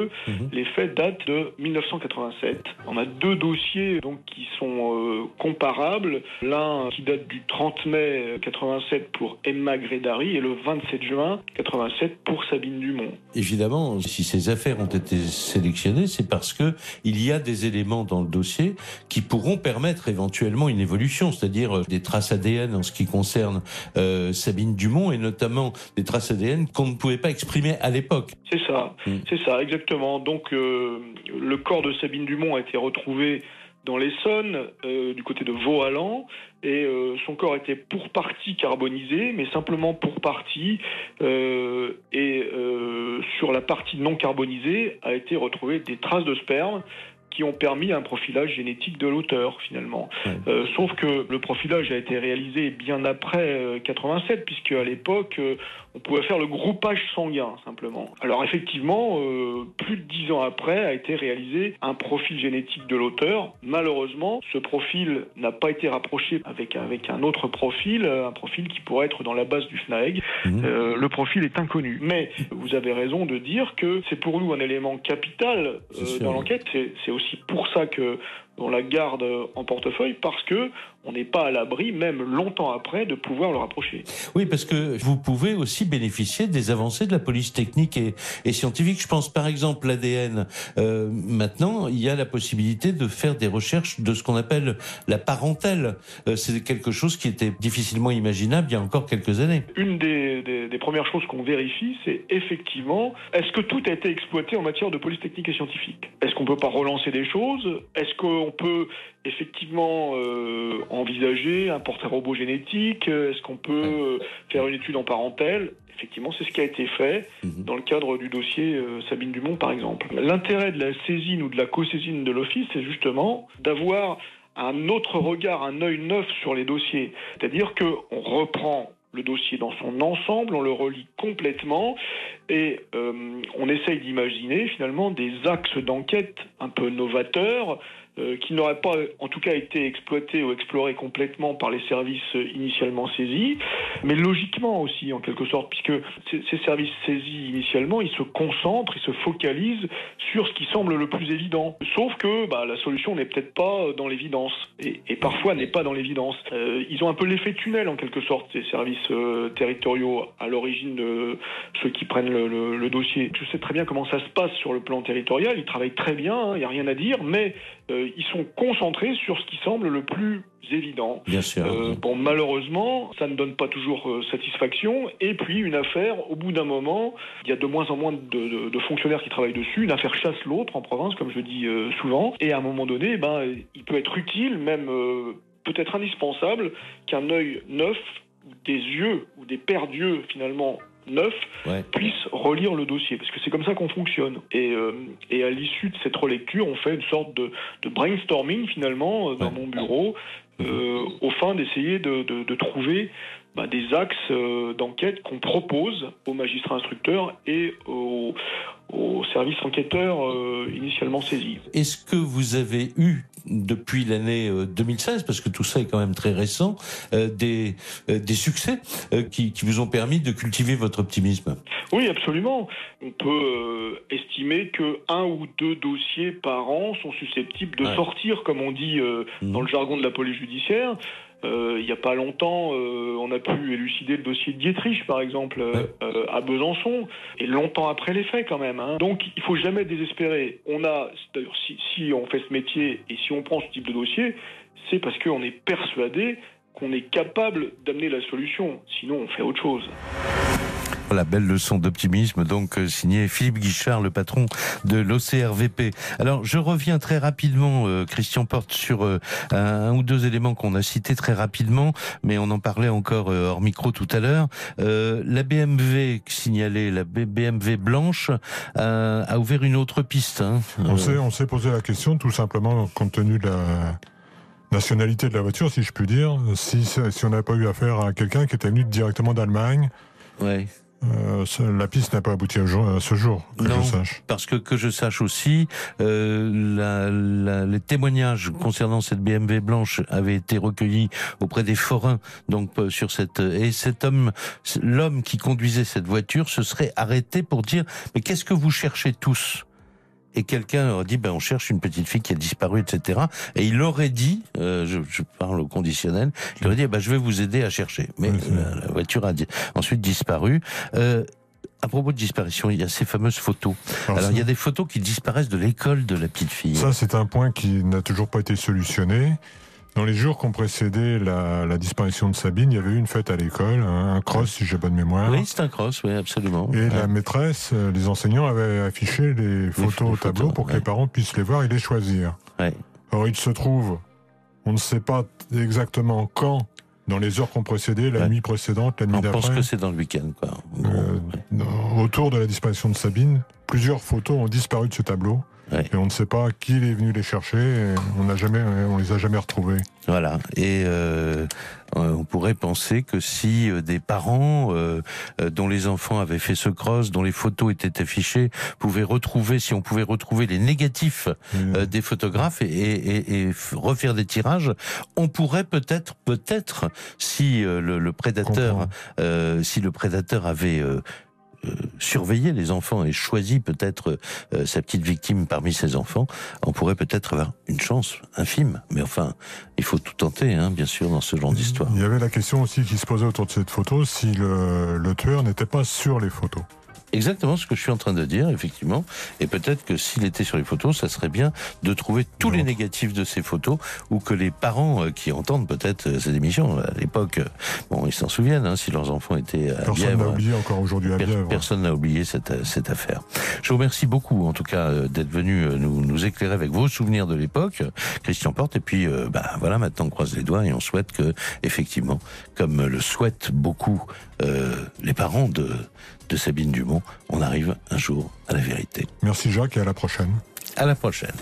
les faits datent de 1987. On a deux dossiers donc qui sont euh, comparables. L'un qui date du 30 mai 87 pour Emma Grédari et le 27 juin 87 pour Sabine Dumont. Évidemment, si ces affaires ont été sélectionnées, c'est parce que il y a des éléments dans le dossier qui pourront permettre éventuellement une évolution, c'est-à-dire euh, des traces ADN en ce qui concerne euh, Sabine Dumont et notamment des traces ADN qu'on ne pouvait pas exprimer à l'époque. C'est ça, c'est ça, exactement. Donc euh, le corps de Sabine Dumont a été retrouvé dans l'Essonne, euh, du côté de Vaux-Allan, et euh, son corps était pour partie carbonisé, mais simplement pour partie, euh, et sur la partie non carbonisée a été retrouvé des traces de sperme qui ont permis un profilage génétique de l'auteur finalement. Sauf que le profilage a été réalisé bien après euh, 87, puisque à l'époque on pouvait faire le groupage sanguin simplement. Alors effectivement, euh, plus de dix ans après a été réalisé un profil génétique de l'auteur. Malheureusement, ce profil n'a pas été rapproché avec avec un autre profil, euh, un profil qui pourrait être dans la base du FNAEG. Euh, le profil est inconnu. Mais vous avez raison de dire que c'est pour nous un élément capital euh, dans l'enquête. C'est- C'est aussi pour ça que on la garde en portefeuille parce que on n'est pas à l'abri, même longtemps après, de pouvoir le rapprocher. Oui, parce que vous pouvez aussi bénéficier des avancées de la police technique et, et scientifique. Je pense par exemple l'ADN. Euh, maintenant, il y a la possibilité de faire des recherches de ce qu'on appelle la parentèle. Euh, C'est quelque chose qui était difficilement imaginable il y a encore quelques années. Une des, des- des premières choses qu'on vérifie, c'est effectivement, est-ce que tout a été exploité en matière de police technique et scientifique? Est-ce qu'on peut pas relancer des choses? Est-ce qu'on peut effectivement euh, envisager un portrait robot génétique Est-ce qu'on peut euh, faire une étude en parentèle Effectivement, c'est ce qui a été fait dans le cadre du dossier euh, Sabine Dumont, par exemple. L'intérêt de la saisine ou de la co-saisine de l'office, c'est justement d'avoir un autre regard, un œil neuf sur les dossiers. C'est-à-dire qu'on reprend le dossier dans son ensemble, on le relit complètement et euh, on essaye d'imaginer finalement des axes d'enquête un peu novateurs euh, qui n'auraient pas en tout cas été exploités ou explorés complètement par les services euh, initialement saisis, mais logiquement aussi en quelque sorte, puisque ces, ces services saisis initialement, ils se concentrent, ils se focalisent sur ce qui semble le plus évident. Sauf que bah, la solution n'est peut-être pas euh, dans l'évidence, et, parfois n'est pas dans l'évidence. Euh, ils ont un peu l'effet tunnel en quelque sorte, ces services euh, territoriaux à l'origine de ceux qui prennent le, dossier. Je sais très bien comment ça se passe sur le plan territorial, ils travaillent très bien, hein, il n'y a rien à dire, mais euh, ils sont concentrés sur ce qui semble le plus évident. Bien sûr. Euh, bon, malheureusement, ça ne donne pas toujours euh, satisfaction. Et puis, une affaire, au bout d'un moment, il y a de moins en moins de, de- de fonctionnaires qui travaillent dessus. Une affaire chasse l'autre en province, comme je dis souvent. Et à un moment donné, ben, il peut être utile, même peut-être indispensable, qu'un œil neuf, des yeux, ou des paires d'yeux, finalement, neufs, Ouais. puissent relire le dossier, parce que c'est comme ça qu'on fonctionne. Et, euh, et à l'issue de cette relecture, on fait une sorte de, de brainstorming finalement euh, dans mon bureau, euh, au fin d'essayer de, de- de trouver bah, des axes euh, d'enquête qu'on propose aux magistrats instructeurs et aux, aux services enquêteurs euh, initialement saisis. Est-ce que vous avez eu depuis l'année euh, 2016, parce que tout ça est quand même très récent, euh, des, euh, des succès euh, qui, qui vous ont permis de cultiver votre optimisme? Oui, absolument. On peut euh, estimer que un ou deux dossiers par an sont susceptibles de Ouais. sortir, comme on dit euh, dans le jargon de la police judiciaire. Euh, il n'y a pas longtemps, euh, on a pu élucider le dossier de Dietrich, par exemple, euh, à Besançon, et longtemps après les faits quand même. hein. Donc il faut jamais désespérer. On a, d'ailleurs, si, si on fait ce métier et si on prend ce type de dossier, c'est parce qu'on est persuadé qu'on est capable d'amener la solution. Sinon, on fait autre chose. Voilà, belle leçon d'optimisme, donc euh, signé Philippe Guichard, le patron de l'OCRVP. Alors, je reviens très rapidement, euh, Christian Porte, sur euh, un, ou deux éléments qu'on a cités très rapidement, mais on en parlait encore euh, hors micro tout à l'heure. La BMW signalée, la BMW blanche, a, ouvert une autre piste. hein. On s'est, on posé la question tout simplement compte tenu de la nationalité de la voiture, si je puis dire, si, si on n'avait pas eu affaire à quelqu'un qui était venu directement d'Allemagne. Ouais. Euh, la piste n'a pas abouti à, jour- à ce jour, que Non. je sache. Parce que que je sache aussi, euh, la- la- les témoignages concernant cette BMW blanche avaient été recueillis auprès des forains. Donc euh, sur cette et cet homme, l'homme qui conduisait cette voiture, se serait arrêté pour dire mais qu'est-ce que vous cherchez tous? Et quelqu'un leur a dit, ben, on cherche une petite fille qui a disparu, etc. Et il aurait dit, euh, je, je parle au conditionnel, il aurait dit, eh ben, je vais vous aider à chercher. Mais Oui, la, la voiture a ensuite disparu. Euh, à propos de disparition, il y a ces fameuses photos. Alors, Alors, ça- il y a des photos qui disparaissent de l'école de la petite fille. Ça, c'est un point qui n'a toujours pas été solutionné. Dans les jours qui ont précédé la, la disparition de Sabine, il y avait eu une fête à l'école, un, un cross, si j'ai bonne mémoire. oui, c'est un cross, oui, absolument. Et Ouais. la maîtresse, euh, les enseignants avaient affiché les photos les au tableau photos, pour que ouais. les parents puissent les voir et les choisir. Ouais. Or, il se trouve, on ne sait pas exactement quand, dans les heures qui ont précédé, la nuit précédente, la nuit On pense d'après, que c'est dans le week-end, quoi. euh, autour de la disparition de Sabine, plusieurs photos ont disparu de ce tableau. Ouais. Et on ne sait pas qui est venu les chercher. et on n'a jamais, on les a jamais retrouvés. Voilà. Et euh, euh, on pourrait penser que si euh, des parents euh, euh, dont les enfants avaient fait ce cross, dont les photos étaient affichées, pouvaient retrouver, si on pouvait retrouver les négatifs euh, des photographes et, et- et- refaire des tirages, on pourrait peut-être, peut-être, si le, le prédateur, euh, si le prédateur avait euh, surveillé les enfants et choisi peut-être euh, sa petite victime parmi ses enfants, on pourrait peut-être avoir une chance infime. Mais enfin, il faut tout tenter, hein, bien sûr, dans ce genre d'histoire. Il y avait la question aussi qui se posait autour de cette photo si le tueur n'était pas sur les photos. Exactement ce que je suis en train de dire, effectivement. Et peut-être que s'il était sur les photos, ça serait bien de trouver tous les négatifs de ces photos, ou que les parents euh, qui entendent peut-être euh, cette émission, à l'époque, euh, bon, ils s'en souviennent, hein, si leurs enfants étaient à Personne n'a oublié encore aujourd'hui à Bièvre. Personne n'a oublié cette, cette affaire. Je vous remercie beaucoup, en tout cas, d'être venu nous, nous éclairer avec vos souvenirs de l'époque, Christian Porte. Et puis, euh, bah, voilà, maintenant on croise les doigts et on souhaite que, effectivement, comme le souhaitent beaucoup euh, les parents de, de Sabine Dumont, on arrive un jour à la vérité. Merci Jacques et à la prochaine. À la prochaine.